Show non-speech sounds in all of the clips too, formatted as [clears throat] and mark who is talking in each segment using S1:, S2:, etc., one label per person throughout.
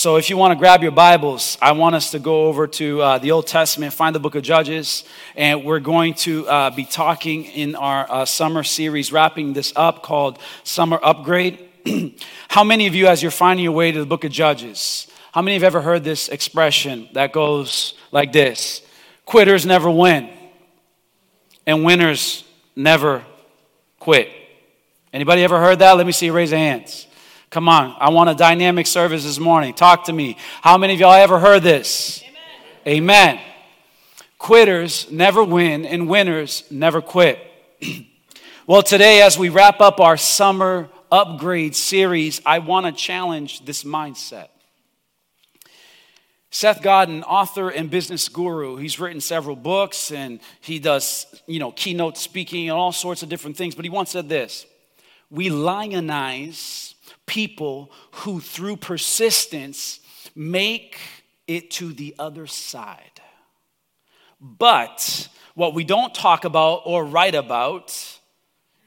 S1: So, if you want to grab your Bibles, I want us to go over to uh, the Old Testament, find the book of Judges, and we're going to uh, be talking in our uh, summer series, wrapping this up called Summer Upgrade. [clears throat] How many of you, as you're finding your way to the book of Judges, how many have ever heard this expression that goes like this Quitters never win, and winners never quit? Anybody ever heard that? Let me see raise your hands. Come on, I want a dynamic service this morning. Talk to me. How many of y'all ever heard this? Amen. Amen. Quitters never win, and winners never quit. [clears throat] well, today, as we wrap up our summer upgrade series, I want to challenge this mindset. Seth Godin, author and business guru, he's written several books and he does, you know, keynote speaking and all sorts of different things, but he once said this We lionize people who, through persistence, make it to the other side. But what we don't talk about or write about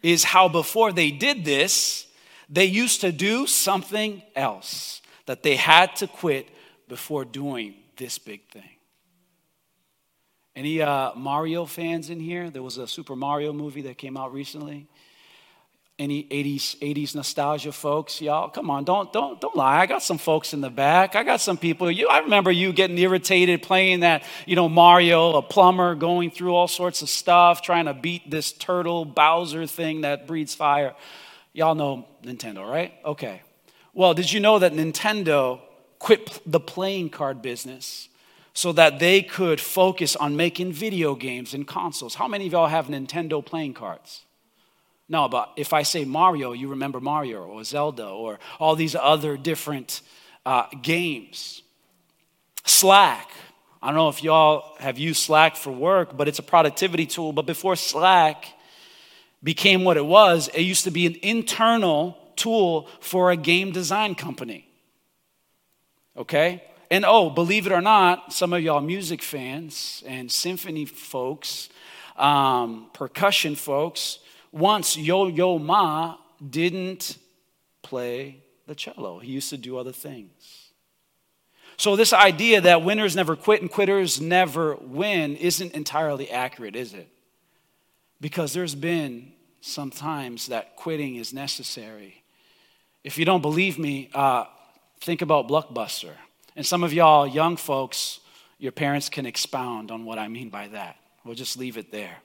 S1: is how before they did this, they used to do something else that they had to quit before doing this big thing. Any uh, Mario fans in here? There was a Super Mario movie that came out recently. Any 80s, 80s nostalgia folks, y'all? Come on, don't, don't, don't lie. I got some folks in the back. I got some people. You, I remember you getting irritated playing that, you know, Mario, a plumber, going through all sorts of stuff, trying to beat this turtle Bowser thing that breathes fire. Y'all know Nintendo, right? Okay. Well, did you know that Nintendo quit the playing card business so that they could focus on making video games and consoles? How many of y'all have Nintendo playing cards? No, but if I say Mario, you remember Mario or Zelda or all these other different uh, games. Slack. I don't know if y'all have used Slack for work, but it's a productivity tool. But before Slack became what it was, it used to be an internal tool for a game design company. Okay? And oh, believe it or not, some of y'all music fans and symphony folks, um, percussion folks, once Yo Yo Ma didn't play the cello, he used to do other things. So, this idea that winners never quit and quitters never win isn't entirely accurate, is it? Because there's been sometimes that quitting is necessary. If you don't believe me, uh, think about Blockbuster. And some of y'all, young folks, your parents can expound on what I mean by that. We'll just leave it there.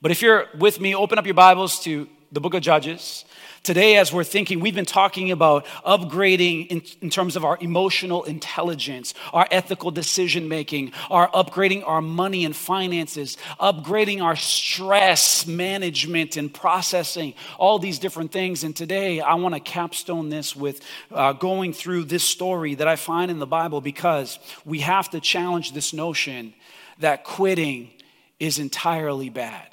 S1: But if you're with me, open up your Bibles to the book of Judges. Today, as we're thinking, we've been talking about upgrading in, in, terms of our emotional intelligence, our ethical decision making, our upgrading our money and finances, upgrading our stress management and processing, all these different things. And today, I want to capstone this with uh, going through this story that I find in the Bible because we have to challenge this notion that quitting is entirely bad.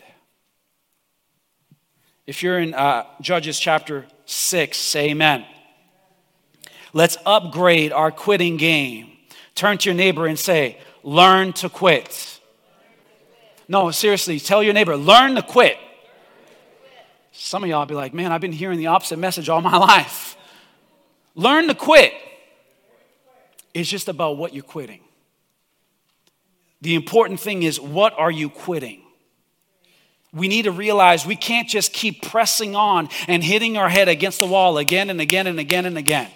S1: If you're in uh, Judges chapter 6, say amen. Let's upgrade our quitting game. Turn to your neighbor and say, Learn to quit. No, seriously, tell your neighbor, learn to quit. Some of y'all be like, man, I've been hearing the opposite message all my [laughs] life. Learn to quit. It's just about what you're quitting. The important thing is, what are you quitting? We need to realize we can't just keep pressing on and hitting our head against the wall again and again and again and again.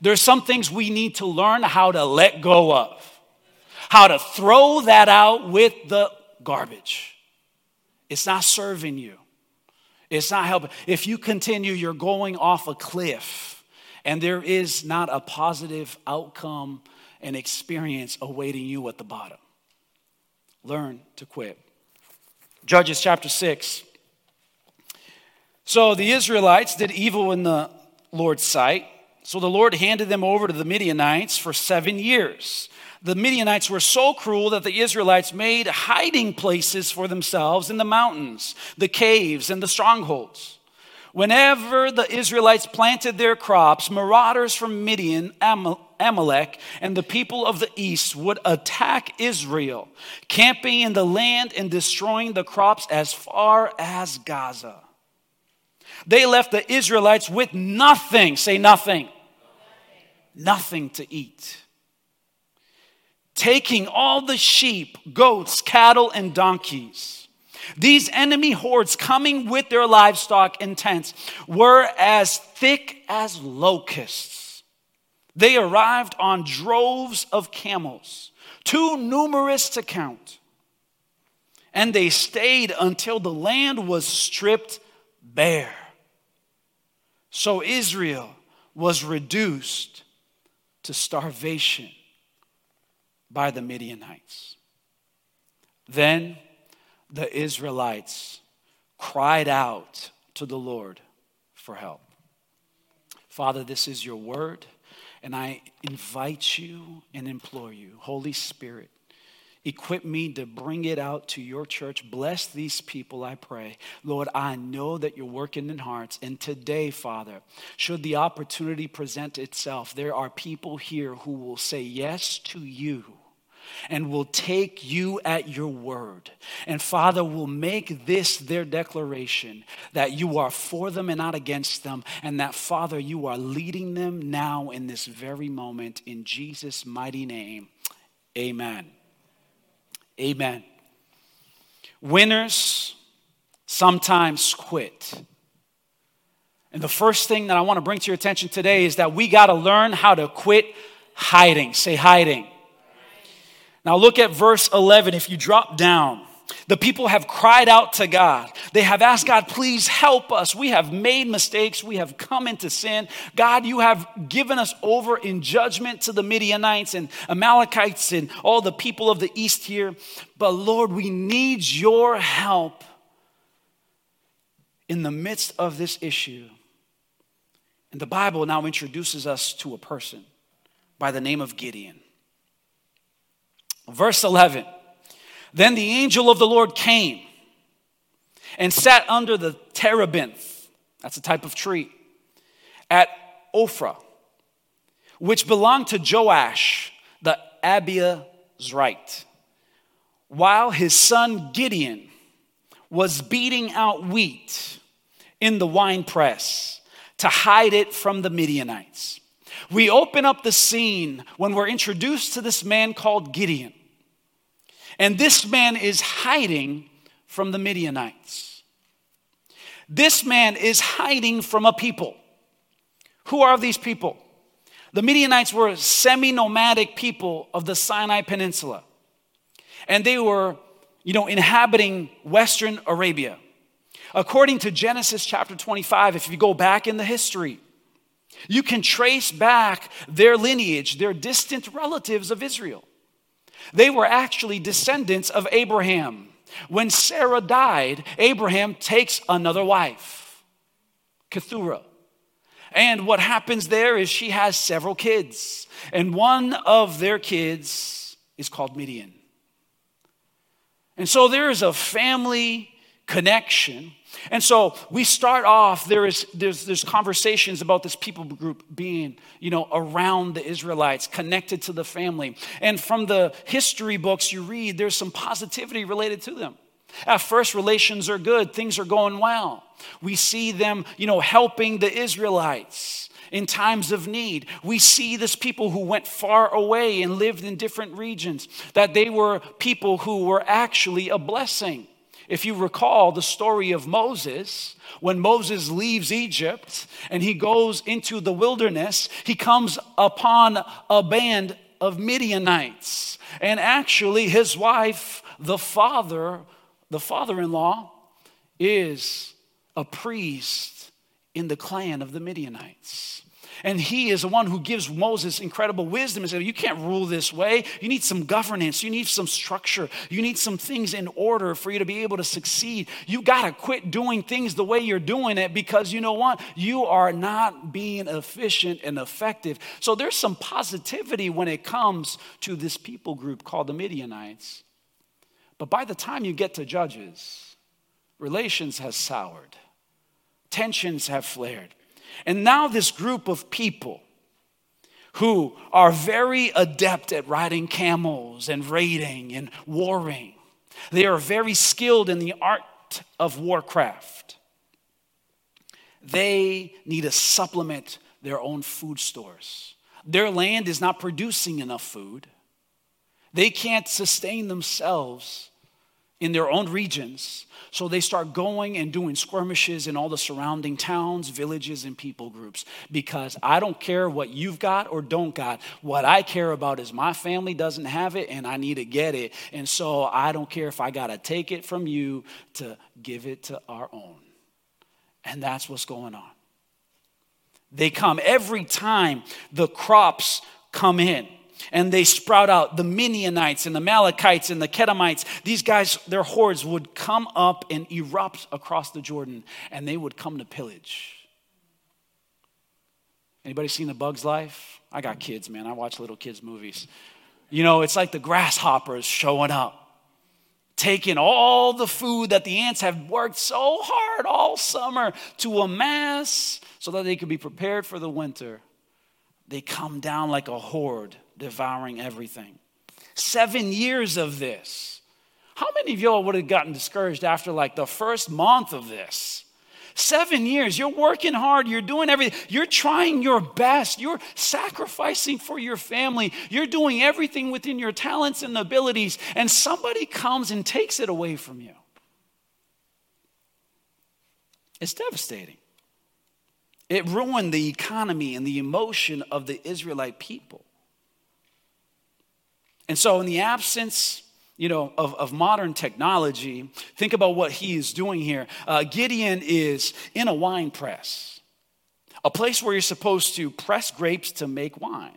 S1: There's some things we need to learn how to let go of, how to throw that out with the garbage. It's not serving you, it's not helping. If you continue, you're going off a cliff, and there is not a positive outcome and experience awaiting you at the bottom. Learn to quit. Judges chapter 6. So the Israelites did evil in the Lord's sight. So the Lord handed them over to the Midianites for seven years. The Midianites were so cruel that the Israelites made hiding places for themselves in the mountains, the caves, and the strongholds. Whenever the Israelites planted their crops, marauders from Midian, Amalek, and the people of the east would attack Israel, camping in the land and destroying the crops as far as Gaza. They left the Israelites with nothing. Say nothing. nothing to eat. Taking all the sheep, goats, cattle, and donkeys. These enemy hordes coming with their livestock and tents were as thick as locusts. They arrived on droves of camels, too numerous to count. And they stayed until the land was stripped bare. So Israel was reduced to starvation by the Midianites. Then the Israelites cried out to the Lord for help. Father, this is your word, and I invite you and implore you, Holy Spirit, Equip me to bring it out to your church. Bless these people, I pray. Lord, I know that you're working in hearts. And today, Father, should the opportunity present itself, there are people here who will say yes to you and will take you at your word. And Father, will make this their declaration that you are for them and not against them, and that, Father, you are leading them now in this very moment. In Jesus' mighty name, amen. Amen. Winners sometimes quit. And the first thing that I want to bring to your attention today is that we got to learn how to quit hiding. Say hiding. Now look at verse 11. If you drop down, the people have cried out to God. They have asked God, please help us. We have made mistakes. We have come into sin. God, you have given us over in judgment to the Midianites and Amalekites and all the people of the east here. But Lord, we need your help in the midst of this issue. And the Bible now introduces us to a person by the name of Gideon. Verse 11. Then the angel of the Lord came and sat under the terebinth, that's a type of tree, at Ophrah, which belonged to Joash the Abiezrite, while his son Gideon was beating out wheat in the winepress to hide it from the Midianites. We open up the scene when we're introduced to this man called Gideon. And this man is hiding from the Midianites. This man is hiding from a people. Who are these people? The Midianites were semi nomadic people of the Sinai Peninsula. And they were, you know, inhabiting Western Arabia. According to Genesis chapter 25, if you go back in the history, you can trace back their lineage, their distant relatives of Israel. They were actually descendants of Abraham. When Sarah died, Abraham takes another wife, Keturah. And what happens there is she has several kids. And one of their kids is called Midian. And so there is a family connection and so we start off, there is, there's, there's conversations about this people group being, you know, around the Israelites, connected to the family. And from the history books you read, there's some positivity related to them. At first, relations are good, things are going well. We see them, you know, helping the Israelites in times of need. We see this people who went far away and lived in different regions, that they were people who were actually a blessing. If you recall the story of Moses, when Moses leaves Egypt and he goes into the wilderness, he comes upon a band of Midianites. And actually, his wife, the father, the father in law, is a priest in the clan of the Midianites. And he is the one who gives Moses incredible wisdom and says, You can't rule this way. You need some governance. You need some structure. You need some things in order for you to be able to succeed. You got to quit doing things the way you're doing it because you know what? You are not being efficient and effective. So there's some positivity when it comes to this people group called the Midianites. But by the time you get to Judges, relations has soured, tensions have flared. And now, this group of people who are very adept at riding camels and raiding and warring, they are very skilled in the art of warcraft. They need to supplement their own food stores. Their land is not producing enough food. They can't sustain themselves in their own regions. So they start going and doing skirmishes in all the surrounding towns, villages, and people groups because I don't care what you've got or don't got. What I care about is my family doesn't have it and I need to get it. And so I don't care if I got to take it from you to give it to our own. And that's what's going on. They come every time the crops come in and they sprout out. The Midianites and the Amalekites and the Kedemites, these guys, their hordes would come up and erupt across the Jordan and they would come to pillage. Anybody seen The Bug's Life? I got kids, man. I watch little kids' movies. You know, it's like the grasshoppers showing up, taking all the food that the ants have worked so hard all summer to amass so that they could be prepared for the winter. They come down like a horde devouring everything. Seven years of this. How many of y'all would have gotten discouraged after like the first month of this? Seven years, you're working hard, you're doing everything, you're trying your best, you're sacrificing for your family, you're doing everything within your talents and abilities, and somebody comes and takes it away from you. It's devastating. It ruined the economy and the emotion of the Israelite people. And so, in the absence, you know, of, of modern technology, think about what he is doing here. Uh, Gideon is in a wine press, a place where you're supposed to press grapes to make wine.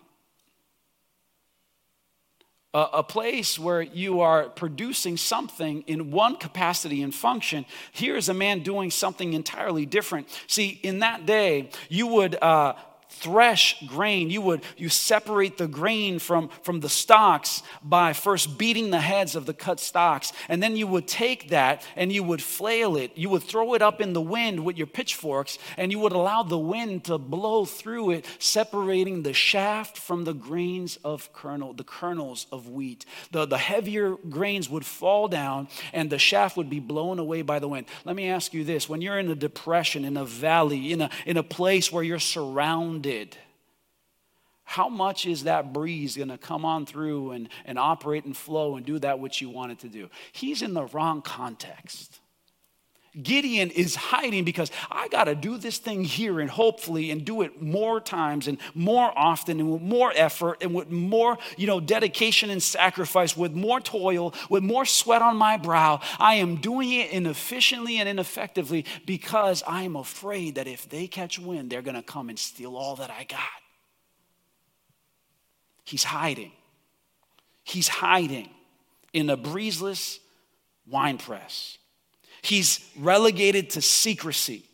S1: A, place where you are producing something in one capacity and function. Here is a man doing something entirely different. See, in that day, you would uh, thresh grain. You would you separate the grain from from the stalks by first beating the heads of the cut stalks. And then you would take that and you would flail it. You would throw it up in the wind with your pitchforks and you would allow the wind to blow through it separating the shaft from the grains of kernel the kernels of wheat. The, the heavier grains would fall down and the shaft would be blown away by the wind. Let me ask you this. When you're in a depression in a valley in a in a place where you're surrounded how much is that breeze going to come on through and, and operate and flow and do that which you want it to do? He's in the wrong context. Gideon is hiding because I got to do this thing here and hopefully and do it more times and more often and with more effort and with more, you know, dedication and sacrifice, with more toil, with more sweat on my brow. I am doing it inefficiently and ineffectively because I am afraid that if they catch wind, they're going to come and steal all that I got. He's hiding. He's hiding in a breezeless wine press. He's relegated to secrecy.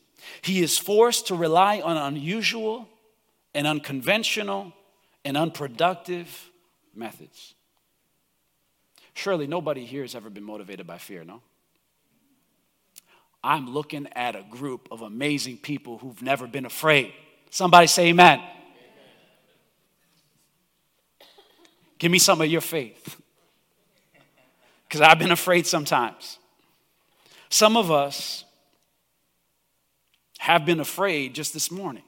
S1: He is forced to rely on unusual and unconventional and unproductive methods. Surely nobody here has ever been motivated by fear, no? I'm looking at a group of amazing people who've never been afraid. Somebody say amen. amen. Give me some of your faith. Because I've been afraid sometimes. Some of us have been afraid just this morning.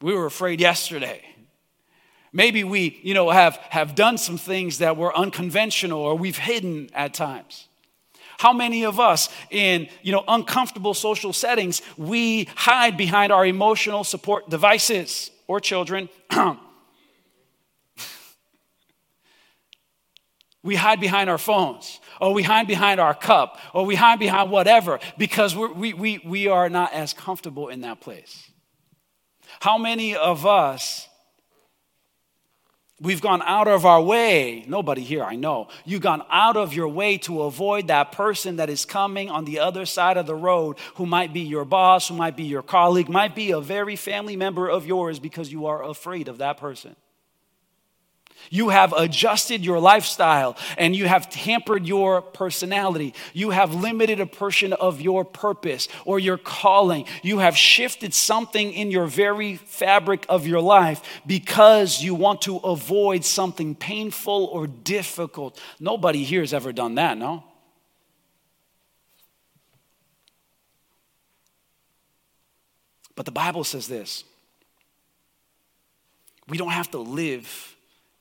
S1: We were afraid yesterday. Maybe we, you know, have, have done some things that were unconventional or we've hidden at times. How many of us in, you know, uncomfortable social settings, we hide behind our emotional support devices or children? [clears throat] we hide behind our phones or we hide behind our cup, or we hide behind whatever, because we we, we are not as comfortable in that place. How many of us, we've gone out of our way, nobody here, I know, you've gone out of your way to avoid that person that is coming on the other side of the road who might be your boss, who might be your colleague, might be a very family member of yours because you are afraid of that person. You have adjusted your lifestyle and you have tampered your personality. You have limited a portion of your purpose or your calling. You have shifted something in your very fabric of your life because you want to avoid something painful or difficult. Nobody here has ever done that, no? But the Bible says this We don't have to live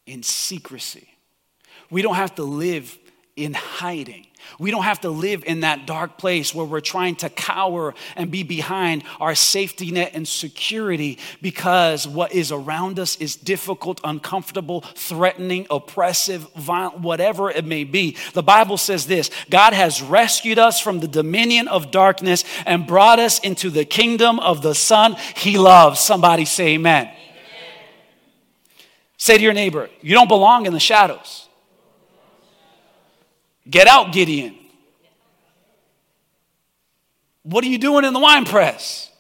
S1: in secrecy. We don't have to live in hiding. We don't have to live in that dark place where we're trying to cower and be behind our safety net and security because what is around us is difficult, uncomfortable, threatening, oppressive, violent, whatever it may be. The Bible says this God has rescued us from the dominion of darkness and brought us into the kingdom of the Son he loves. Somebody say, Amen. Say to your neighbor, You don't belong in the shadows. Get out, Gideon. What are you doing in the wine press?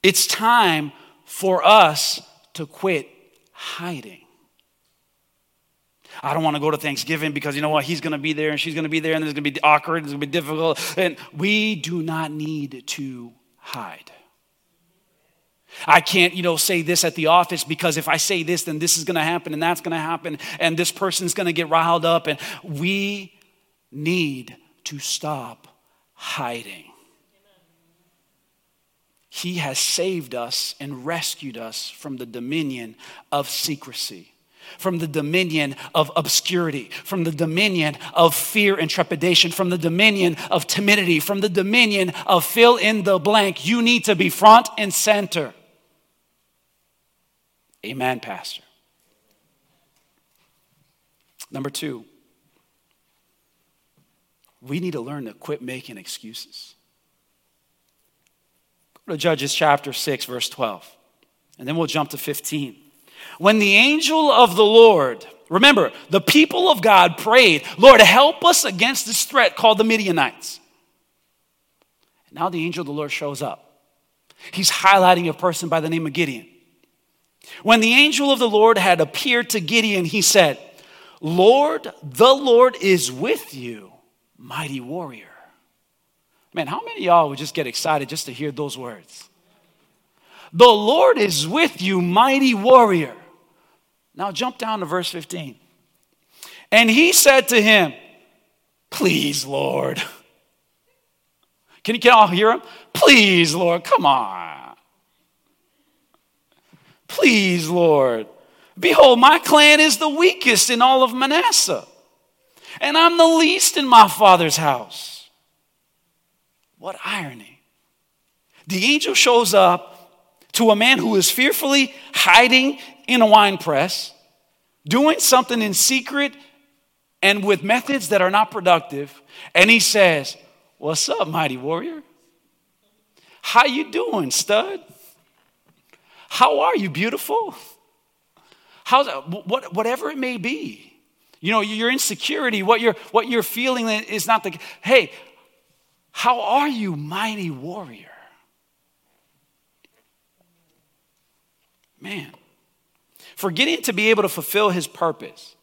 S1: It's time for us to quit hiding. I don't want to go to Thanksgiving because you know what? He's going to be there and she's going to be there and it's going to be awkward, and it's going to be difficult. And we do not need to hide. I can't, you know, say this at the office because if I say this, then this is going to happen and that's going to happen and this person's going to get riled up. And we need to stop hiding. He has saved us and rescued us from the dominion of secrecy, from the dominion of obscurity, from the dominion of fear and trepidation, from the dominion of timidity, from the dominion of fill in the blank. You need to be front and center. Amen, Pastor. Number two, we need to learn to quit making excuses. Go to Judges chapter 6, verse 12, and then we'll jump to 15. When the angel of the Lord, remember, the people of God prayed, Lord, help us against this threat called the Midianites. Now the angel of the Lord shows up. He's highlighting a person by the name of Gideon. When the angel of the Lord had appeared to Gideon, he said, Lord, the Lord is with you, mighty warrior. Man, how many y'all would just get excited just to hear those words? The Lord is with you, mighty warrior. Now jump down to verse 15. And he said to him, Please, Lord. Can you, can all hear him? Please, Lord, come on. Please, Lord. Behold, my clan is the weakest in all of Manasseh, and I'm the least in my father's house. What irony. The angel shows up to a man who is fearfully hiding in a wine press, doing something in secret and with methods that are not productive, and he says, "What's up, mighty warrior? How you doing, stud?" How are you, beautiful? How's, what, whatever it may be. You know, your insecurity, what you're, what you're feeling is not the, hey, how are you, mighty warrior? Man, for Gideon to be able to fulfill his purpose,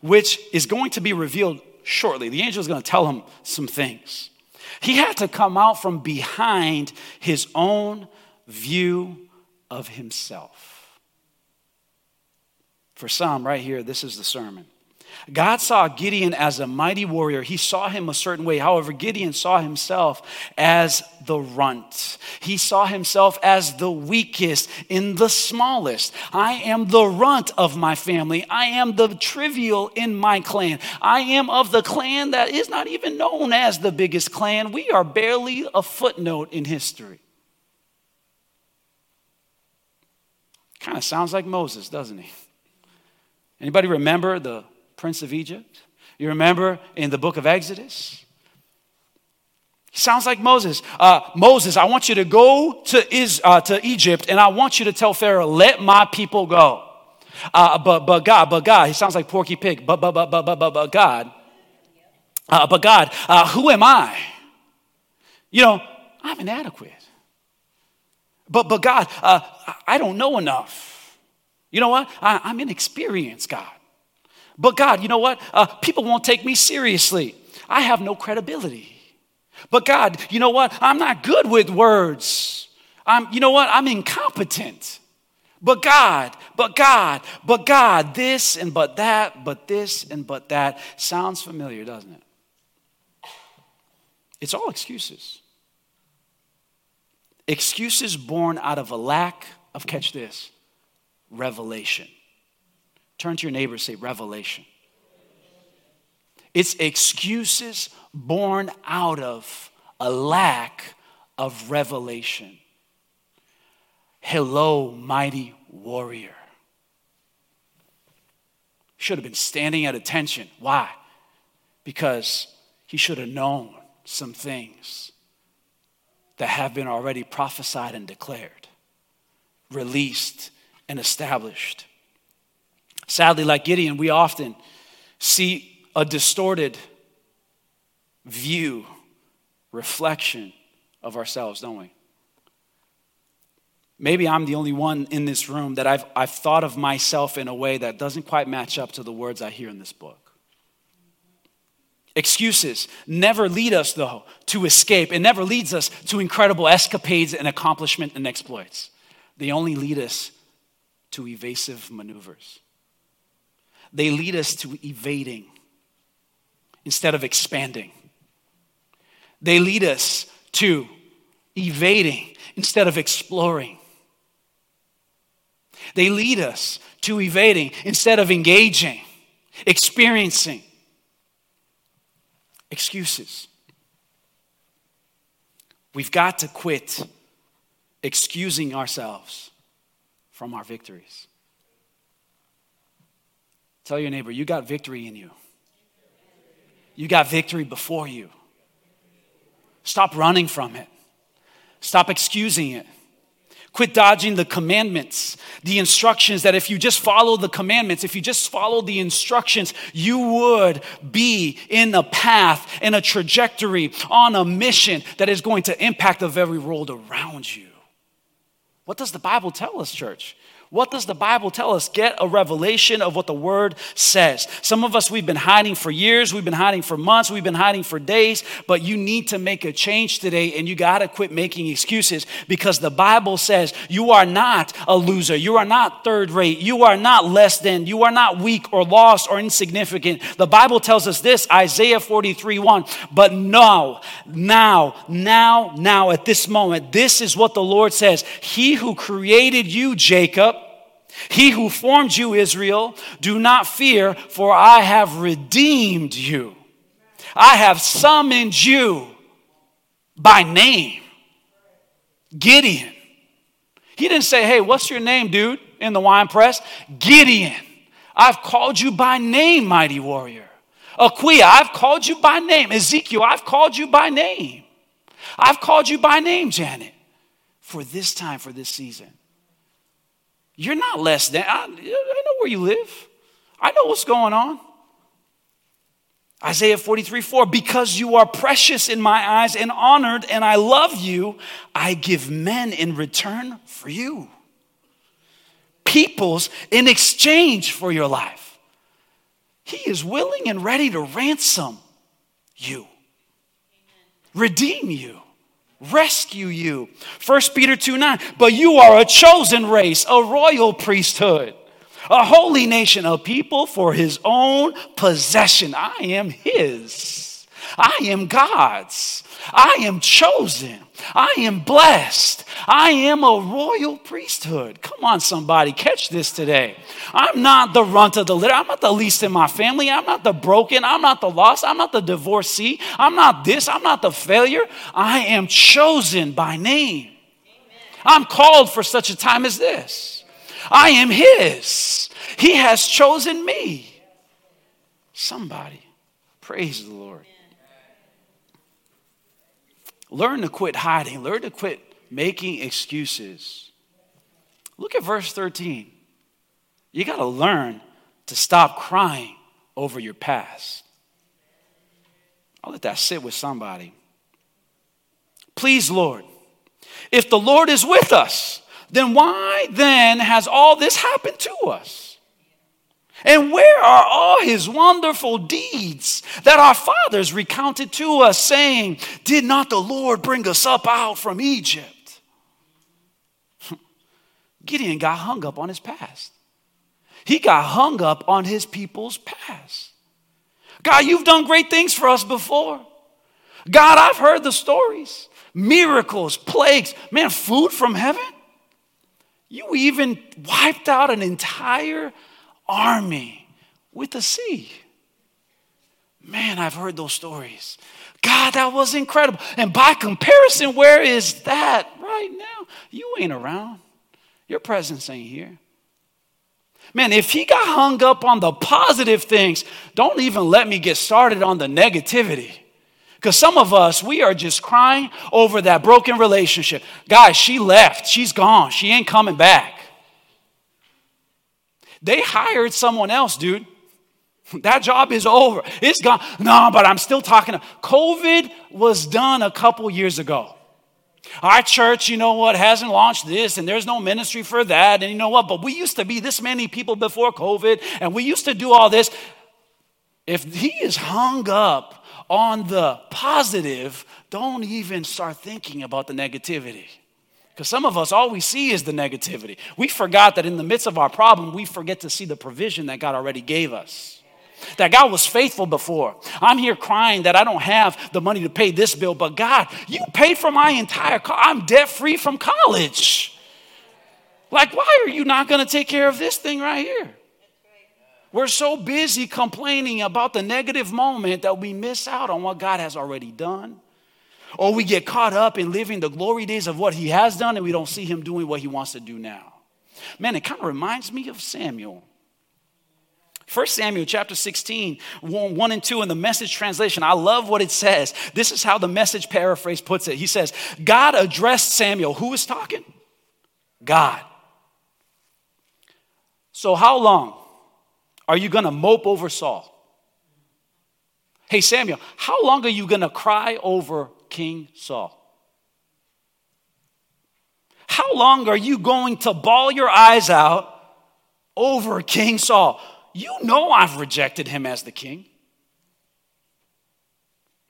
S1: which is going to be revealed shortly, the angel is going to tell him some things. He had to come out from behind his own view of himself. For some, right here, this is the sermon. God saw Gideon as a mighty warrior. He saw him a certain way. However, Gideon saw himself as the runt. He saw himself as the weakest in the smallest. I am the runt of my family. I am the trivial in my clan. I am of the clan that is not even known as the biggest clan. We are barely a footnote in history. Kind of sounds like Moses, doesn't he? Anybody remember the prince of Egypt? You remember in the book of Exodus? He sounds like Moses. Uh, Moses, I want you to go to, is, uh, to Egypt and I want you to tell Pharaoh, let my people go. Uh, but, but God, but God, he sounds like Porky Pig, but, but, but, but, but, but, but God. Uh, but God, uh, who am I? You know, I'm inadequate. But, but God, uh, I don't know enough. You know what? I, am inexperienced, God. But God, you know what? Uh, people won't take me seriously. I have no credibility. But God, you know what? I'm not good with words. I'm, you know what? I'm incompetent. But God, but God, but God, this and but that, but this and but that. Sounds familiar, doesn't it? It's all excuses. Excuses born out of a lack of, catch this, revelation. Turn to your neighbor say, revelation. It's excuses born out of a lack of revelation. Hello, mighty warrior. Should have been standing at attention. Why? Because he should have known some things that have been already prophesied and declared, released and established. Sadly, like Gideon, we often see a distorted view, reflection of ourselves, don't we? Maybe I'm the only one in this room that I've, I've thought of myself in a way that doesn't quite match up to the words I hear in this book. Excuses never lead us, though, to escape. It never leads us to incredible escapades and accomplishment and exploits. They only lead us to evasive maneuvers. They lead us to evading instead of expanding. They lead us to evading instead of exploring. They lead us to evading instead of engaging, experiencing. Excuses. We've got to quit excusing ourselves from our victories. Tell your neighbor, you got victory in you. You got victory before you. Stop running from it. Stop excusing it. Quit dodging the commandments, the instructions that if you just follow the commandments, if you just follow the instructions, you would be in a path, in a trajectory, on a mission that is going to impact the very world around you. What does the Bible tell us, church? What does the Bible tell us? Get a revelation of what the word says. Some of us, we've been hiding for years, we've been hiding for months, we've been hiding for days, but you need to make a change today and you got to quit making excuses because the Bible says you are not a loser. You are not third rate. You are not less than. You are not weak or lost or insignificant. The Bible tells us this Isaiah 43 1. But now, now, now, now, at this moment, this is what the Lord says He who created you, Jacob, he who formed you, Israel, do not fear, for I have redeemed you. I have summoned you by name. Gideon. He didn't say, Hey, what's your name, dude, in the wine press? Gideon. I've called you by name, mighty warrior. Aquia, I've called you by name. Ezekiel, I've called you by name. I've called you by name, Janet, for this time, for this season. You're not less than. I, I know where you live, I know what's going on. Isaiah 43 4, because you are precious in my eyes and honored, and I love you, I give men in return for you. Peoples in exchange for your life. He is willing and ready to ransom you, redeem you rescue you. 1 Peter 2 9, but you are a chosen race, a royal priesthood, a holy nation, a people for his own possession. I am his, I am God's. I am chosen. I am blessed. I am a royal priesthood. Come on, somebody, catch this today. I'm not the runt of the litter. I'm not the least in my family. I'm not the broken. I'm not the lost. I'm not the divorcee. I'm not this. I'm not the failure. I am chosen by name. Amen. I'm called for such a time as this. I am His. He has chosen me. Somebody, praise the Lord. Learn to quit hiding, learn to quit making excuses. Look at verse 13. You got to learn to stop crying over your past. I'll let that sit with somebody. Please, Lord, if the Lord is with us, then why then has all this happened to us? And where are all his wonderful deeds that our fathers recounted to us, saying, Did not the Lord bring us up out from Egypt? [laughs] Gideon got hung up on his past. He got hung up on his people's past. God, you've done great things for us before. God, I've heard the stories miracles, plagues, man, food from heaven. You even wiped out an entire army with the sea. Man, I've heard those stories. God, that was incredible. And by comparison, where is that right now? You ain't around. Your presence ain't here. Man, if he got hung up on the positive things, don't even let me get started on the negativity. Because some of us, we are just crying over that broken relationship. Guys, she left. She's gone. She ain't coming back. They hired someone else, dude. That job is over. It's gone. No, but I'm still talking. COVID was done a couple years ago. Our church, you know what, hasn't launched this, and there's no ministry for that. And you know what? But we used to be this many people before COVID, and we used to do all this. If he is hung up on the positive, don't even start thinking about the negativity. Because some of us, all we see is the negativity. We forgot that in the midst of our problem, we forget to see the provision that God already gave us that God was faithful before. I'm here crying that I don't have the money to pay this bill, but God, you paid for my entire car. I'm debt free from college. Like, why are you not going to take care of this thing right here? We're so busy complaining about the negative moment that we miss out on what God has already done. Or we get caught up in living the glory days of what He has done and we don't see Him doing what He wants to do now. Man, it kind of reminds me of Samuel. 1 Samuel chapter 16, 1, 1 and 2 in the message translation. I love what it says. This is how the message paraphrase puts it. He says, God addressed Samuel. Who is talking? God. So, how long are you going to mope over Saul? Hey, Samuel, how long are you going to cry over King Saul? How long are you going to bawl your eyes out over King Saul? You know I've rejected him as the king.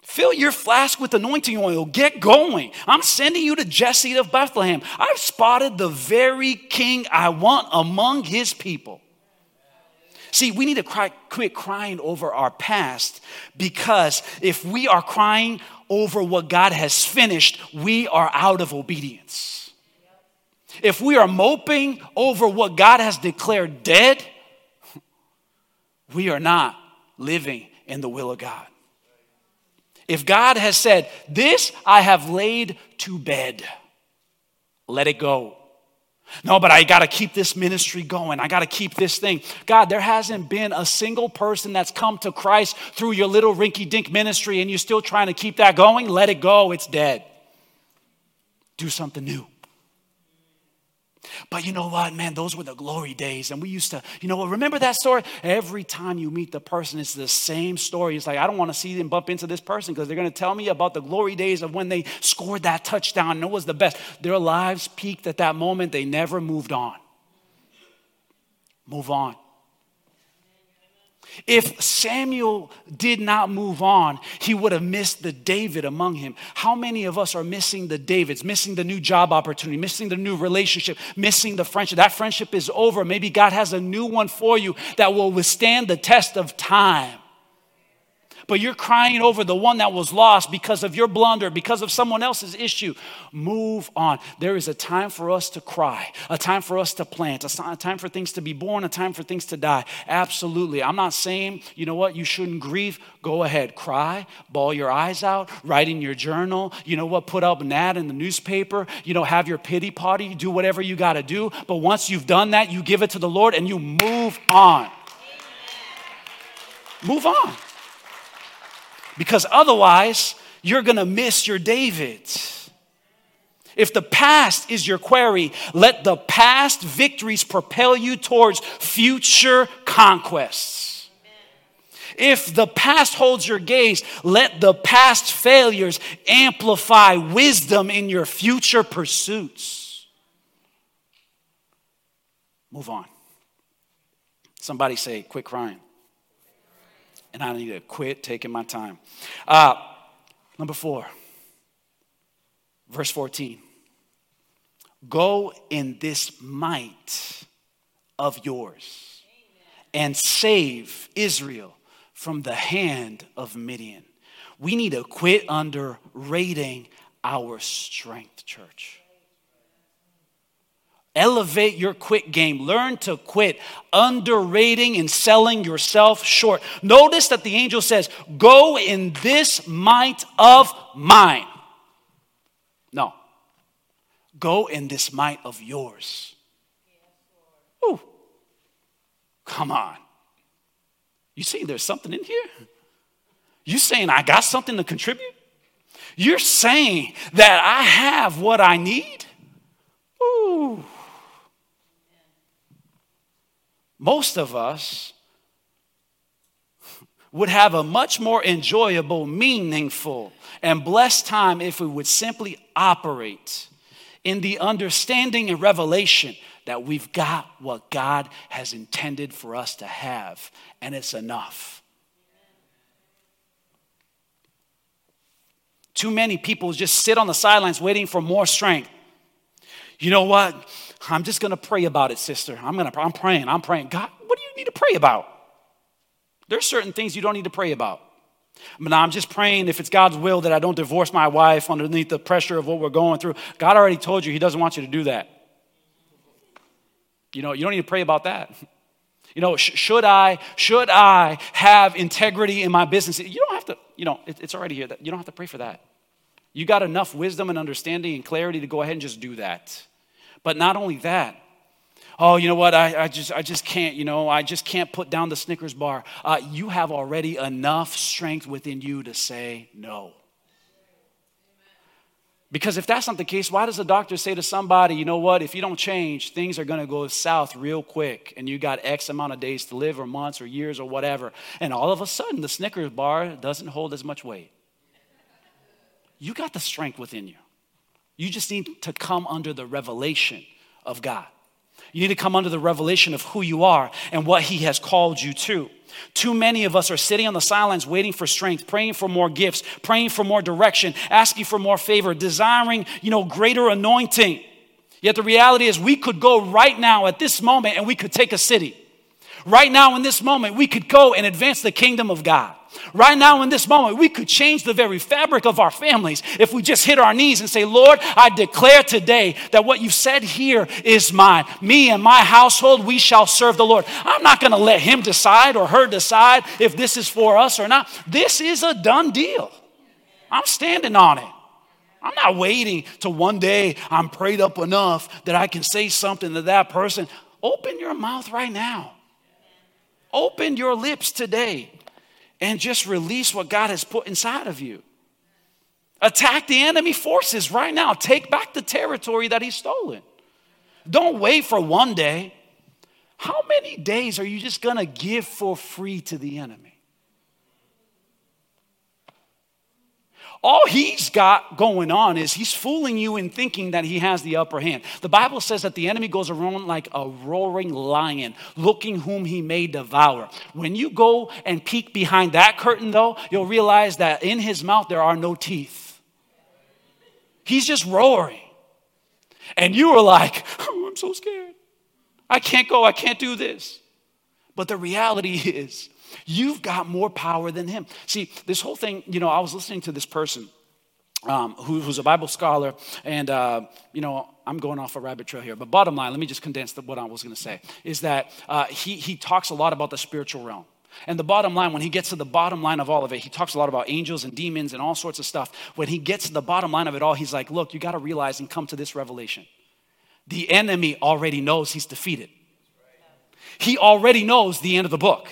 S1: Fill your flask with anointing oil. Get going. I'm sending you to Jesse of Bethlehem. I've spotted the very king I want among his people. See, we need to cry, quit crying over our past because if we are crying over what God has finished, we are out of obedience. If we are moping over what God has declared dead, we are not living in the will of God. If God has said, This I have laid to bed, let it go. No, but I got to keep this ministry going. I got to keep this thing. God, there hasn't been a single person that's come to Christ through your little rinky dink ministry and you're still trying to keep that going. Let it go. It's dead. Do something new. But you know what, man, those were the glory days. And we used to, you know remember that story? Every time you meet the person, it's the same story. It's like, I don't want to see them bump into this person because they're going to tell me about the glory days of when they scored that touchdown and it was the best. Their lives peaked at that moment. They never moved on. Move on. If Samuel did not move on, he would have missed the David among him. How many of us are missing the Davids, missing the new job opportunity, missing the new relationship, missing the friendship? That friendship is over. Maybe God has a new one for you that will withstand the test of time but you're crying over the one that was lost because of your blunder, because of someone else's issue. Move on. There is a time for us to cry, a time for us to plant, a time for things to be born, a time for things to die. Absolutely. I'm not saying, you know what, you shouldn't grieve. Go ahead, cry, bawl your eyes out, write in your journal. You know what, put up an ad in the newspaper, you know, have your pity party, do whatever you got to do. But once you've done that, you give it to the Lord and you move on. Move on because otherwise you're going to miss your David. If the past is your query, let the past victories propel you towards future conquests. If the past holds your gaze, let the past failures amplify wisdom in your future pursuits. Move on. Somebody say, quit crying and I need to quit taking my time. Uh, number four, verse 14. Go in this might of yours and save Israel from the hand of Midian. We need to quit underrating our strength, church. Elevate your quit game. Learn to quit underrating and selling yourself short. Notice that the angel says, Go in this might of mine. No. Go in this might of yours. Ooh. Come on. You see, there's something in here? You saying I got something to contribute? You're saying that I have what I need? Ooh. Most of us would have a much more enjoyable, meaningful, and blessed time if we would simply operate in the understanding and revelation that we've got what God has intended for us to have, and it's enough. Too many people just sit on the sidelines waiting for more strength. You know what? I'm just gonna pray about it, sister. I'm gonna I'm praying, I'm praying. God, what do you need to pray about? There's certain things you don't need to pray about. But now I'm just praying if it's God's will that I don't divorce my wife underneath the pressure of what we're going through. God already told you He doesn't want you to do that. You know, you don't need to pray about that. You know, sh- should I should I have integrity in my business? You don't have to. You know, it, it's already here. That you don't have to pray for that. You got enough wisdom and understanding and clarity to go ahead and just do that. But not only that, oh, you know what, I, I, just, I just can't, you know, I just can't put down the Snickers bar. Uh, you have already enough strength within you to say no. Because if that's not the case, why does the doctor say to somebody, you know what, if you don't change, things are going to go south real quick and you got X amount of days to live or months or years or whatever. And all of a sudden, the Snickers bar doesn't hold as much weight. You got the strength within you. You just need to come under the revelation of God. You need to come under the revelation of who you are and what He has called you to. Too many of us are sitting on the sidelines waiting for strength, praying for more gifts, praying for more direction, asking for more favor, desiring, you know, greater anointing. Yet the reality is we could go right now at this moment and we could take a city. Right now in this moment we could go and advance the kingdom of God. Right now, in this moment, we could change the very fabric of our families if we just hit our knees and say, Lord, I declare today that what you said here is mine. Me and my household, we shall serve the Lord. I'm not going to let him decide or her decide if this is for us or not. This is a done deal. I'm standing on it. I'm not waiting to one day I'm prayed up enough that I can say something to that person. Open your mouth right now. Open your lips today and just release what God has put inside of you. Attack the enemy forces right now. Take back the territory that he's stolen. Don't wait for one day. How many days are you just gonna give for free to the enemy? All he's got going on is he's fooling you in thinking that he has the upper hand. The Bible says that the enemy goes around like a roaring lion, looking whom he may devour. When you go and peek behind that curtain, though, you'll realize that in his mouth there are no teeth. He's just roaring. And you are like, [laughs] oh, I'm so scared. I can't go, I can't do this. But the reality [laughs] is, You've got more power than him. See, this whole thing, you know, I was listening to this person um, who, who's a Bible scholar, and, uh, you know, I'm going off a rabbit trail here, but bottom line, let me just condense the, what I was going to say, is that uh, he, he talks a lot about the spiritual realm. And the bottom line, when he gets to the bottom line of all of it, he talks a lot about angels and demons and all sorts of stuff. When he gets to the bottom line of it all, he's like, look, you got to realize and come to this revelation. The enemy already knows he's defeated. He already knows the end of the book.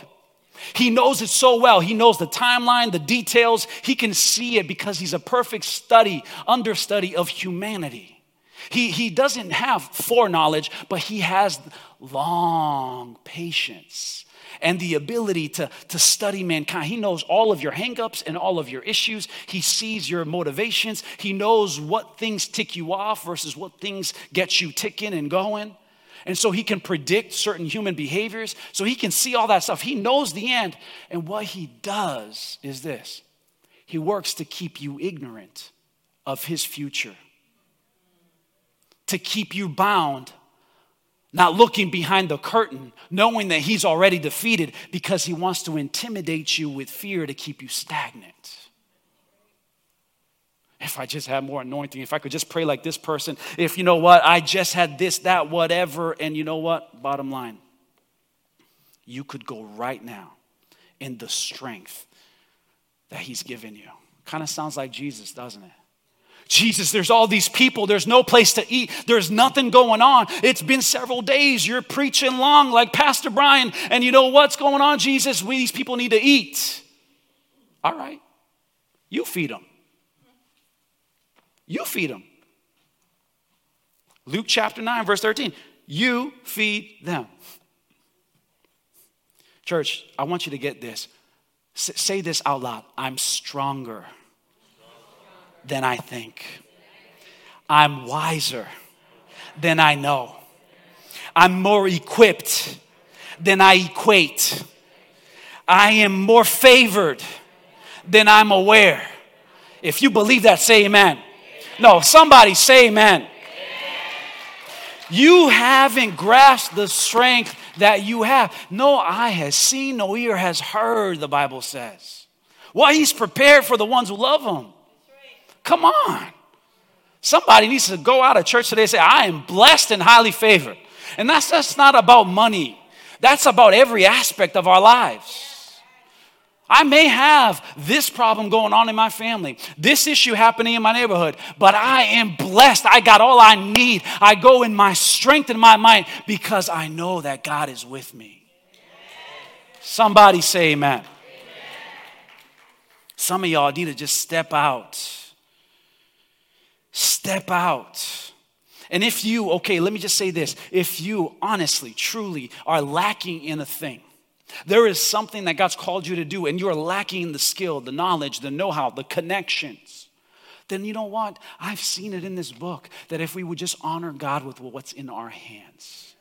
S1: He knows it so well. He knows the timeline, the details. He can see it because he's a perfect study, understudy of humanity. He, he doesn't have foreknowledge, but he has long patience and the ability to, to study mankind. He knows all of your hangups and all of your issues. He sees your motivations. He knows what things tick you off versus what things get you ticking and going. And so he can predict certain human behaviors. So he can see all that stuff. He knows the end. And what he does is this he works to keep you ignorant of his future, to keep you bound, not looking behind the curtain, knowing that he's already defeated because he wants to intimidate you with fear to keep you stagnant. If I just had more anointing, if I could just pray like this person, if you know what, I just had this, that, whatever, and you know what? Bottom line, you could go right now in the strength that He's given you. Kind of sounds like Jesus, doesn't it? Jesus, there's all these people. There's no place to eat. There's nothing going on. It's been several days. You're preaching long like Pastor Brian. And you know what's going on, Jesus? We, these people need to eat. All right. You feed them. You feed them. Luke chapter 9, verse 13. You feed them. Church, I want you to get this. S- say this out loud I'm stronger than I think. I'm wiser than I know. I'm more equipped than I equate. I am more favored than I'm aware. If you believe that, say amen. No, somebody say amen. You haven't grasped the strength that you have. No eye has seen, no ear has heard, the Bible says. Well, he's prepared for the ones who love him. Come on. Somebody needs to go out of church today and say, I am blessed and highly favored. And that's, that's not about money, that's about every aspect of our lives. I may have this problem going on in my family, this issue happening in my neighborhood, but I am blessed. I got all I need. I go in my strength and my might because I know that God is with me. Somebody say amen. amen. Some of y'all need to just step out. Step out. And if you, okay, let me just say this if you honestly, truly are lacking in a thing, there is something that God's called you to do, and you are lacking the skill, the knowledge, the know how, the connections. Then you know what? I've seen it in this book that if we would just honor God with what's in our hands,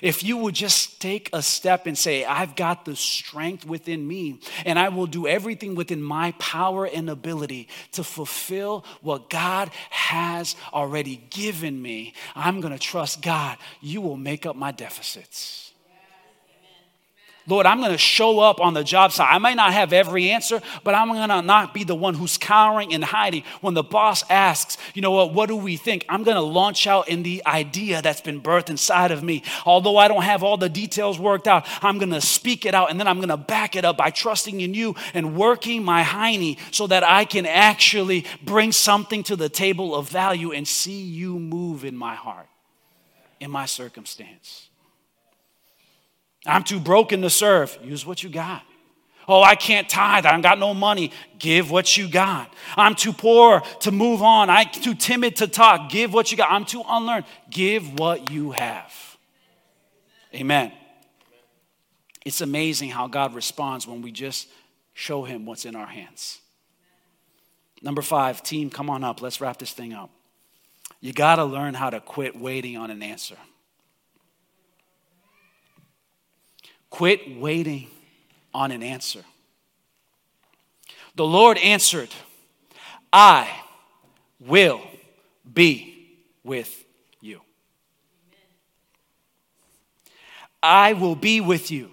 S1: if you would just take a step and say, I've got the strength within me, and I will do everything within my power and ability to fulfill what God has already given me, I'm gonna trust God. You will make up my deficits. Lord, I'm going to show up on the job site. I may not have every answer, but I'm going to not be the one who's cowering and hiding. When the boss asks, you know what, what do we think? I'm going to launch out in the idea that's been birthed inside of me. Although I don't have all the details worked out, I'm going to speak it out and then I'm going to back it up by trusting in you and working my hiney so that I can actually bring something to the table of value and see you move in my heart, in my circumstance. I'm too broken to serve. Use what you got. Oh, I can't tithe. I got no money. Give what you got. I'm too poor to move on. I'm too timid to talk. Give what you got. I'm too unlearned. Give what you have. Amen. It's amazing how God responds when we just show Him what's in our hands. Number five, team, come on up. Let's wrap this thing up. You got to learn how to quit waiting on an answer. Quit waiting on an answer. The Lord answered, I will be with you. I will be with you.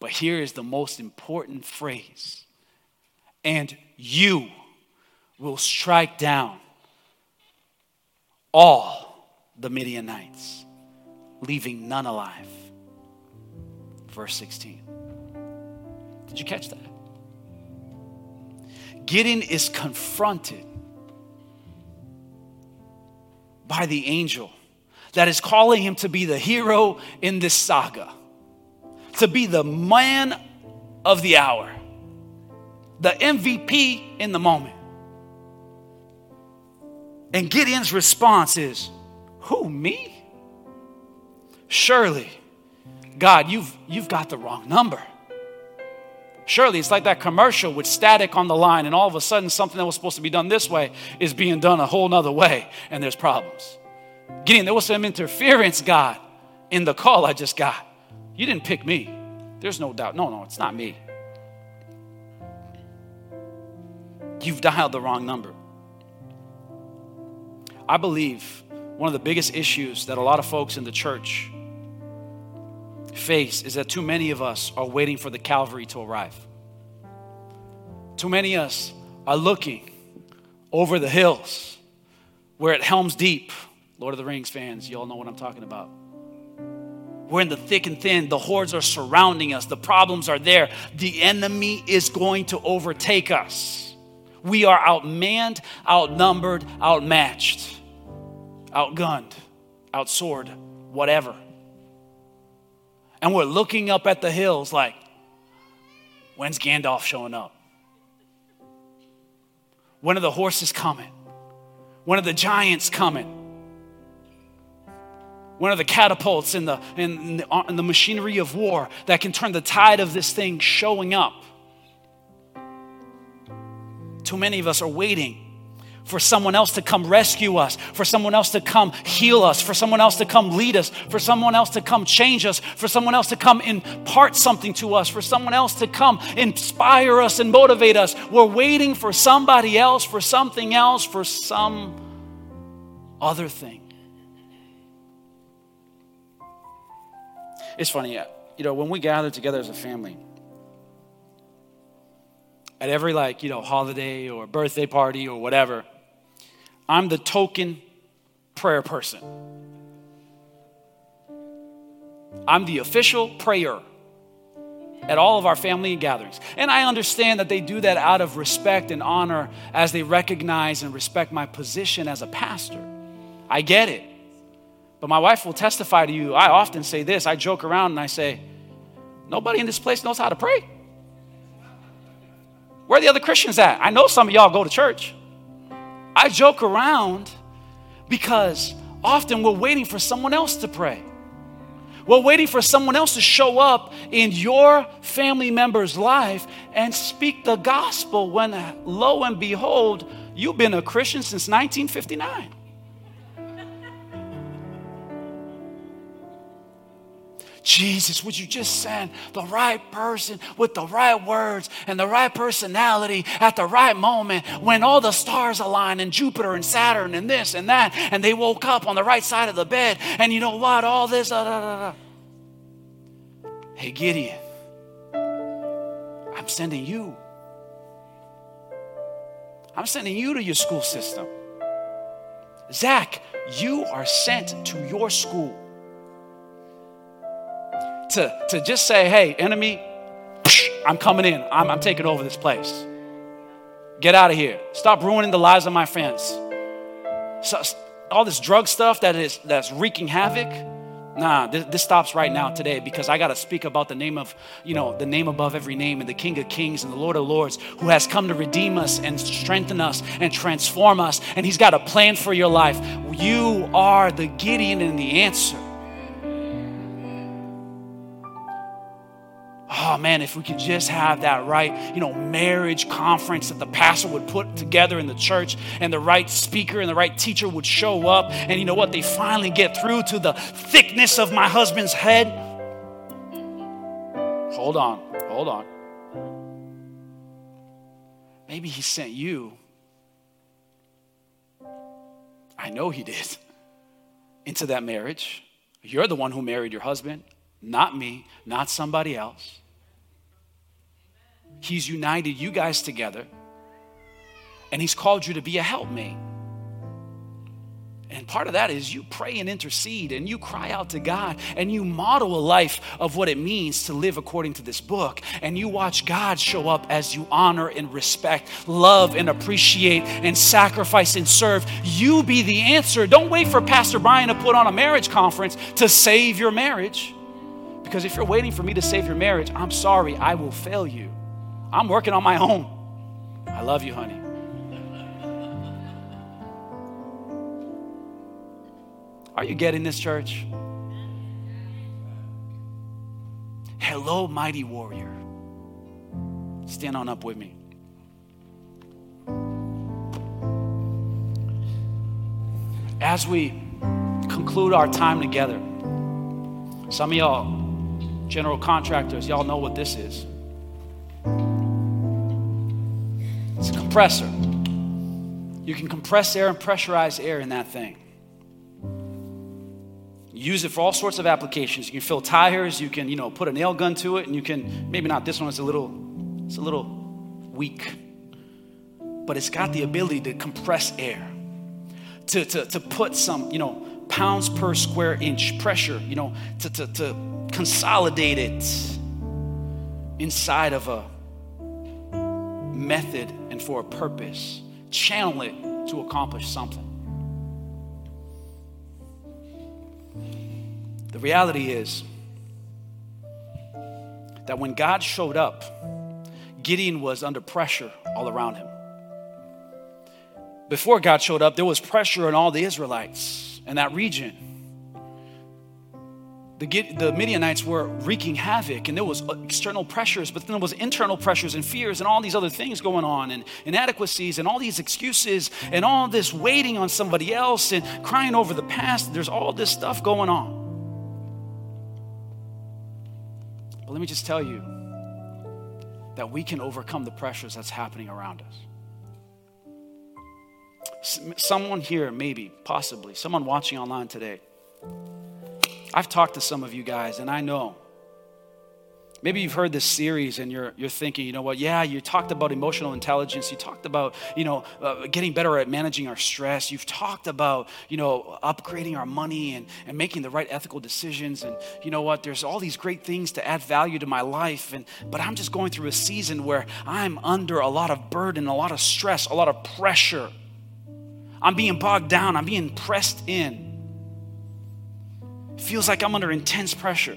S1: But here is the most important phrase and you will strike down all the Midianites, leaving none alive verse 16. Did you catch that? Gideon is confronted by the angel that is calling him to be the hero in this saga, to be the man of the hour, the MVP in the moment. And Gideon's response is, Who, me? Surely God, you've, you've got the wrong number. Surely it's like that commercial with static on the line, and all of a sudden, something that was supposed to be done this way is being done a whole nother way, and there's problems. Gideon, there was some interference, God, in the call I just got. You didn't pick me. There's no doubt. No, no, it's not me. You've dialed the wrong number. I believe one of the biggest issues that a lot of folks in the church face is that too many of us are waiting for the Calvary to arrive. Too many of us are looking over the hills. We're at Helm's Deep. Lord of the Rings fans, you all know what I'm talking about. We're in the thick and thin. The hordes are surrounding us. The problems are there. The enemy is going to overtake us. We are outmanned, outnumbered, outmatched, outgunned, outsword, whatever. And we're looking up at the hills like, when's Gandalf showing up? When are the horses coming? When are the giants coming? When are the catapults and the, and the, and the machinery of war that can turn the tide of this thing showing up? Too many of us are waiting for someone else to come rescue us, for someone else to come heal us, for someone else to come lead us, for someone else to come change us, for someone else to come impart something to us, for someone else to come inspire us and motivate us. We're waiting for somebody else, for something else, for some other thing. It's funny, you know, when we gather together as a family, at every like, you know, holiday or birthday party or whatever, I'm the token prayer person. I'm the official prayer at all of our family gatherings. And I understand that they do that out of respect and honor as they recognize and respect my position as a pastor. I get it. But my wife will testify to you. I often say this I joke around and I say, Nobody in this place knows how to pray. Where are the other Christians at? I know some of y'all go to church. I joke around because often we're waiting for someone else to pray. We're waiting for someone else to show up in your family member's life and speak the gospel when, lo and behold, you've been a Christian since 1959. Jesus, would you just send the right person with the right words and the right personality at the right moment when all the stars align and Jupiter and Saturn and this and that, and they woke up on the right side of the bed, and you know what? All this, uh, uh, uh. Hey, Gideon, I'm sending you. I'm sending you to your school system. Zach, you are sent to your school to, to just say, hey, enemy, I'm coming in. I'm, I'm taking over this place. Get out of here. Stop ruining the lives of my friends. So, all this drug stuff that is that's wreaking havoc. Nah, this, this stops right now today because I got to speak about the name of, you know, the name above every name and the King of Kings and the Lord of Lords who has come to redeem us and strengthen us and transform us. And He's got a plan for your life. You are the Gideon and the answer. Oh man, if we could just have that right, you know, marriage conference that the pastor would put together in the church and the right speaker and the right teacher would show up. And you know what? They finally get through to the thickness of my husband's head. Hold on, hold on. Maybe he sent you. I know he did. Into that marriage. You're the one who married your husband not me, not somebody else. He's united you guys together, and He's called you to be a helpmate. And part of that is you pray and intercede and you cry out to God and you model a life of what it means to live according to this book. And you watch God show up as you honor and respect, love and appreciate and sacrifice and serve. You be the answer. Don't wait for Pastor Brian to put on a marriage conference to save your marriage. Because if you're waiting for me to save your marriage, I'm sorry, I will fail you. I'm working on my own. I love you, honey. Are you getting this, church? Hello, mighty warrior. Stand on up with me. As we conclude our time together, some of y'all general contractors, y'all know what this is. It's a compressor. You can compress air and pressurize air in that thing. use it for all sorts of applications. You can fill tires, you can, you know, put a nail gun to it, and you can maybe not this one, it's a little, it's a little weak. but it's got the ability to compress air, to, to, to put some, you know, pounds per square inch pressure, you know, to, to, to consolidate it inside of a method and for a purpose, channel it to accomplish something. The reality is that when God showed up, Gideon was under pressure all around him. Before God showed up, there was pressure on all the Israelites in that region. The, the Midianites were wreaking havoc, and there was external pressures, but then there was internal pressures and fears and all these other things going on, and inadequacies and all these excuses and all this waiting on somebody else and crying over the past. There's all this stuff going on. But let me just tell you that we can overcome the pressures that's happening around us. Someone here, maybe, possibly, someone watching online today. I've talked to some of you guys, and I know. Maybe you've heard this series and you're, you're thinking, you know what, yeah, you talked about emotional intelligence. You talked about, you know, uh, getting better at managing our stress. You've talked about, you know, upgrading our money and, and making the right ethical decisions. And you know what, there's all these great things to add value to my life. And, but I'm just going through a season where I'm under a lot of burden, a lot of stress, a lot of pressure. I'm being bogged down. I'm being pressed in. Feels like I'm under intense pressure.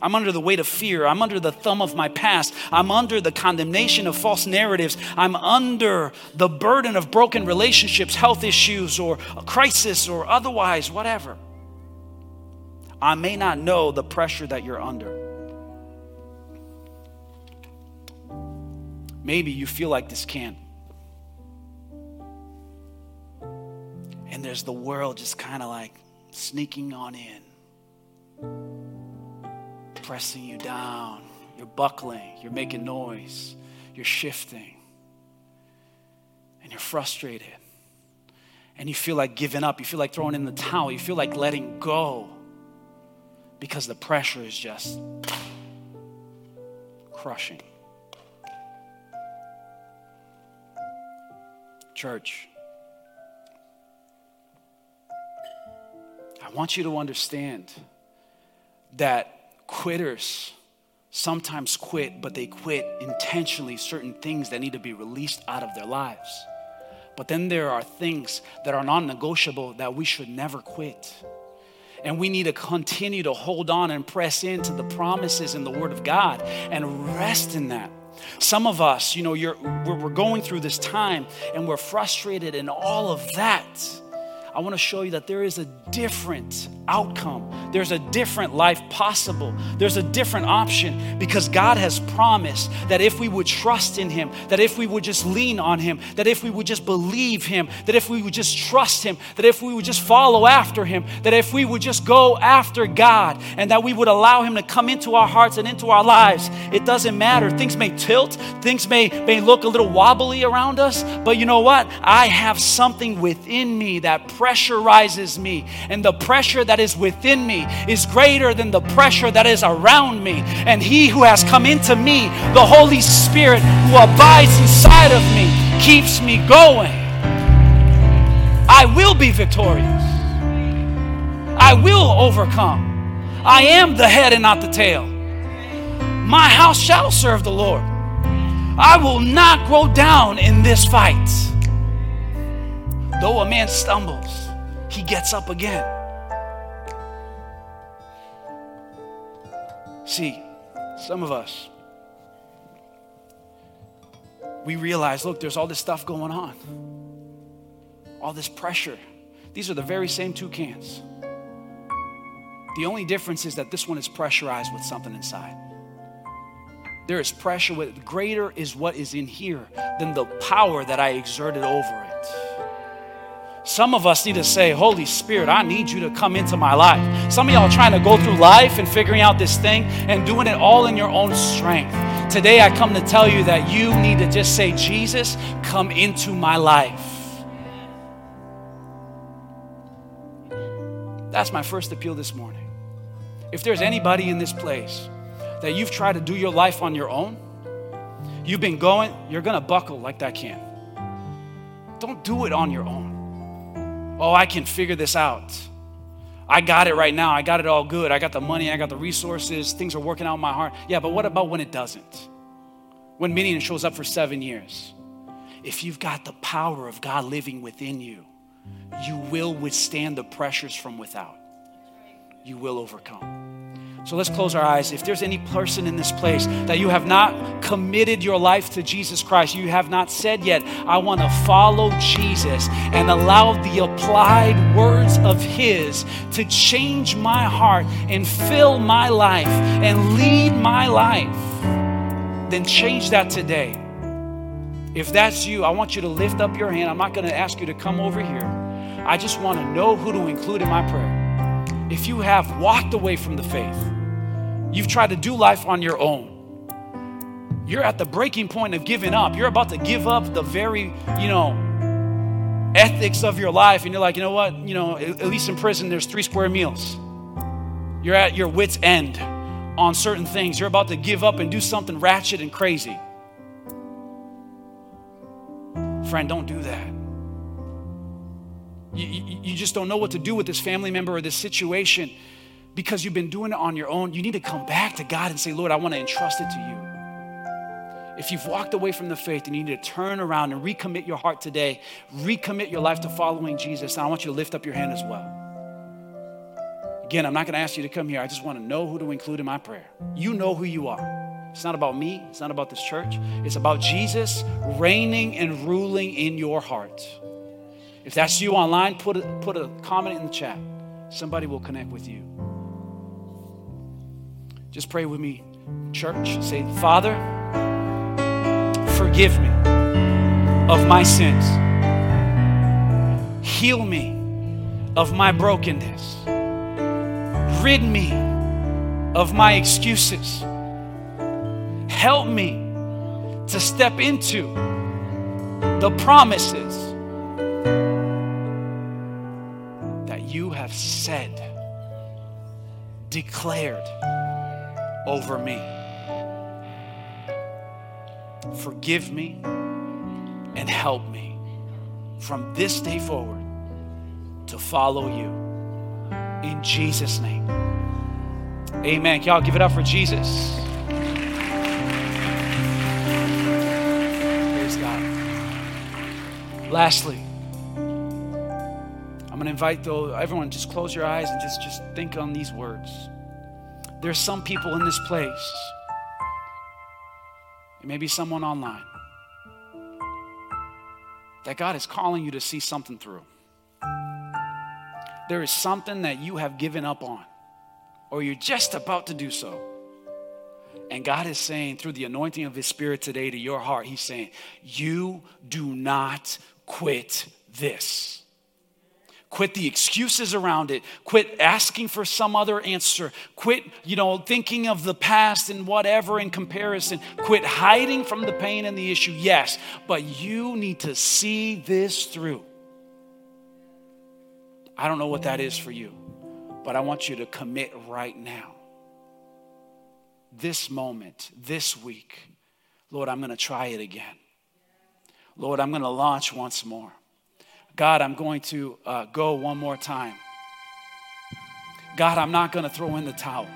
S1: I'm under the weight of fear. I'm under the thumb of my past. I'm under the condemnation of false narratives. I'm under the burden of broken relationships, health issues, or a crisis, or otherwise, whatever. I may not know the pressure that you're under. Maybe you feel like this can. And there's the world just kind of like sneaking on in pressing you down. You're buckling. You're making noise. You're shifting. And you're frustrated. And you feel like giving up. You feel like throwing in the towel. You feel like letting go because the pressure is just crushing. Church, I want you to understand that quitters sometimes quit, but they quit intentionally certain things that need to be released out of their lives. But then there are things that are non negotiable that we should never quit. And we need to continue to hold on and press into the promises in the Word of God and rest in that. Some of us, you know, we're going through this time and we're frustrated and all of that. I want to show you that there is a different outcome. There's a different life possible. There's a different option because God has promised that if we would trust in Him, that if we would just lean on Him, that if we would just believe Him, that if we would just trust Him, that if we would just follow after Him, that if we would just go after God, and that we would allow Him to come into our hearts and into our lives, it doesn't matter. Things may tilt, things may, may look a little wobbly around us, but you know what? I have something within me that pressurizes me, and the pressure that is within me is greater than the pressure that is around me. And He who has come into me, the Holy Spirit who abides inside of me, keeps me going. I will be victorious. I will overcome. I am the head and not the tail. My house shall serve the Lord. I will not grow down in this fight. Though a man stumbles, he gets up again. See, some of us, we realize look, there's all this stuff going on, all this pressure. These are the very same two cans. The only difference is that this one is pressurized with something inside. There is pressure with greater is what is in here than the power that I exerted over it. Some of us need to say, Holy Spirit, I need you to come into my life. Some of y'all trying to go through life and figuring out this thing and doing it all in your own strength. Today, I come to tell you that you need to just say, Jesus, come into my life. That's my first appeal this morning. If there's anybody in this place that you've tried to do your life on your own, you've been going, you're going to buckle like that can. Don't do it on your own. Oh, I can figure this out. I got it right now. I got it all good. I got the money. I got the resources. Things are working out in my heart. Yeah, but what about when it doesn't? When Midian shows up for seven years? If you've got the power of God living within you, you will withstand the pressures from without. You will overcome. So let's close our eyes. If there's any person in this place that you have not committed your life to Jesus Christ, you have not said yet, I want to follow Jesus and allow the applied words of His to change my heart and fill my life and lead my life, then change that today. If that's you, I want you to lift up your hand. I'm not going to ask you to come over here. I just want to know who to include in my prayer. If you have walked away from the faith, You've tried to do life on your own. You're at the breaking point of giving up. You're about to give up the very, you know, ethics of your life. And you're like, you know what? You know, at least in prison, there's three square meals. You're at your wits' end on certain things. You're about to give up and do something ratchet and crazy. Friend, don't do that. You, you, you just don't know what to do with this family member or this situation because you've been doing it on your own, you need to come back to God and say, Lord, I want to entrust it to you. If you've walked away from the faith and you need to turn around and recommit your heart today, recommit your life to following Jesus, I want you to lift up your hand as well. Again, I'm not going to ask you to come here. I just want to know who to include in my prayer. You know who you are. It's not about me, it's not about this church. It's about Jesus reigning and ruling in your heart. If that's you online, put a, put a comment in the chat. Somebody will connect with you. Just pray with me, church. Say, Father, forgive me of my sins. Heal me of my brokenness. Rid me of my excuses. Help me to step into the promises have said, declared over me. Forgive me and help me from this day forward to follow you. In Jesus' name. Amen. Y'all give it up for Jesus? Praise God. Lastly, to invite though everyone just close your eyes and just just think on these words. There's some people in this place, maybe someone online, that God is calling you to see something through. There is something that you have given up on, or you're just about to do so. And God is saying, through the anointing of His Spirit today to your heart, He's saying, You do not quit this. Quit the excuses around it. Quit asking for some other answer. Quit, you know, thinking of the past and whatever in comparison. Quit hiding from the pain and the issue. Yes, but you need to see this through. I don't know what that is for you, but I want you to commit right now. This moment, this week, Lord, I'm going to try it again. Lord, I'm going to launch once more. God, I'm going to uh, go one more time. God, I'm not going to throw in the towel.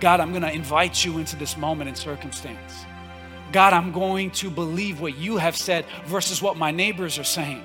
S1: God, I'm going to invite you into this moment and circumstance. God, I'm going to believe what you have said versus what my neighbors are saying.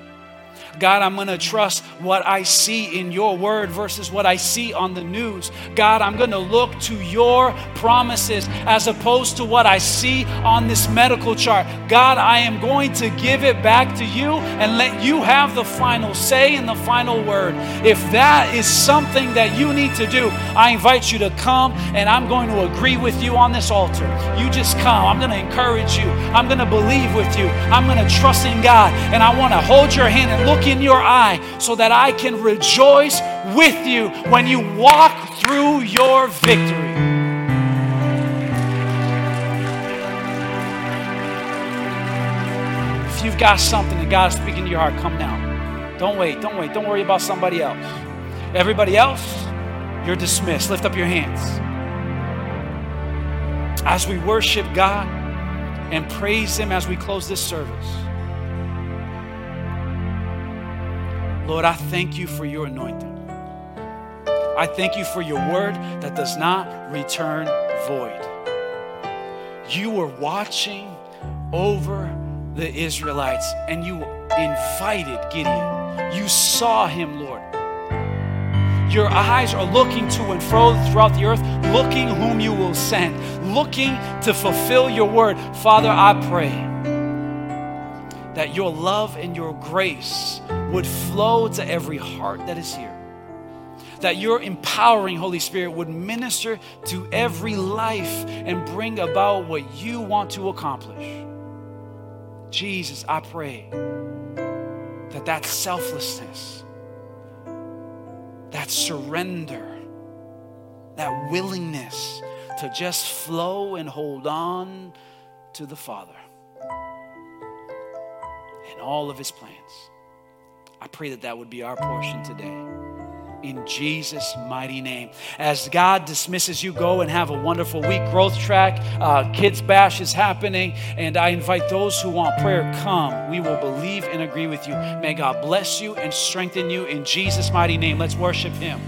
S1: God, I'm going to trust what I see in your word versus what I see on the news. God, I'm going to look to your promises as opposed to what I see on this medical chart. God, I am going to give it back to you and let you have the final say and the final word. If that is something that you need to do, I invite you to come and I'm going to agree with you on this altar. You just come. I'm going to encourage you. I'm going to believe with you. I'm going to trust in God and I want to hold your hand and look in your eye so that I can rejoice with you when you walk through your victory. If you've got something that God is speaking to your heart, come now. Don't wait, don't wait, don't worry about somebody else. Everybody else, you're dismissed. Lift up your hands. As we worship God and praise Him as we close this service. Lord, I thank you for your anointing. I thank you for your word that does not return void. You were watching over the Israelites and you invited Gideon. You saw him, Lord. Your eyes are looking to and fro throughout the earth, looking whom you will send, looking to fulfill your word. Father, I pray that your love and your grace would flow to every heart that is here that your empowering Holy Spirit would minister to every life and bring about what you want to accomplish. Jesus, I pray that that selflessness, that surrender, that willingness to just flow and hold on to the Father and all of His plans. I pray that that would be our portion today in Jesus' mighty name. As God dismisses you, go and have a wonderful week. Growth Track, uh, Kids Bash is happening, and I invite those who want prayer, come. We will believe and agree with you. May God bless you and strengthen you in Jesus' mighty name. Let's worship Him.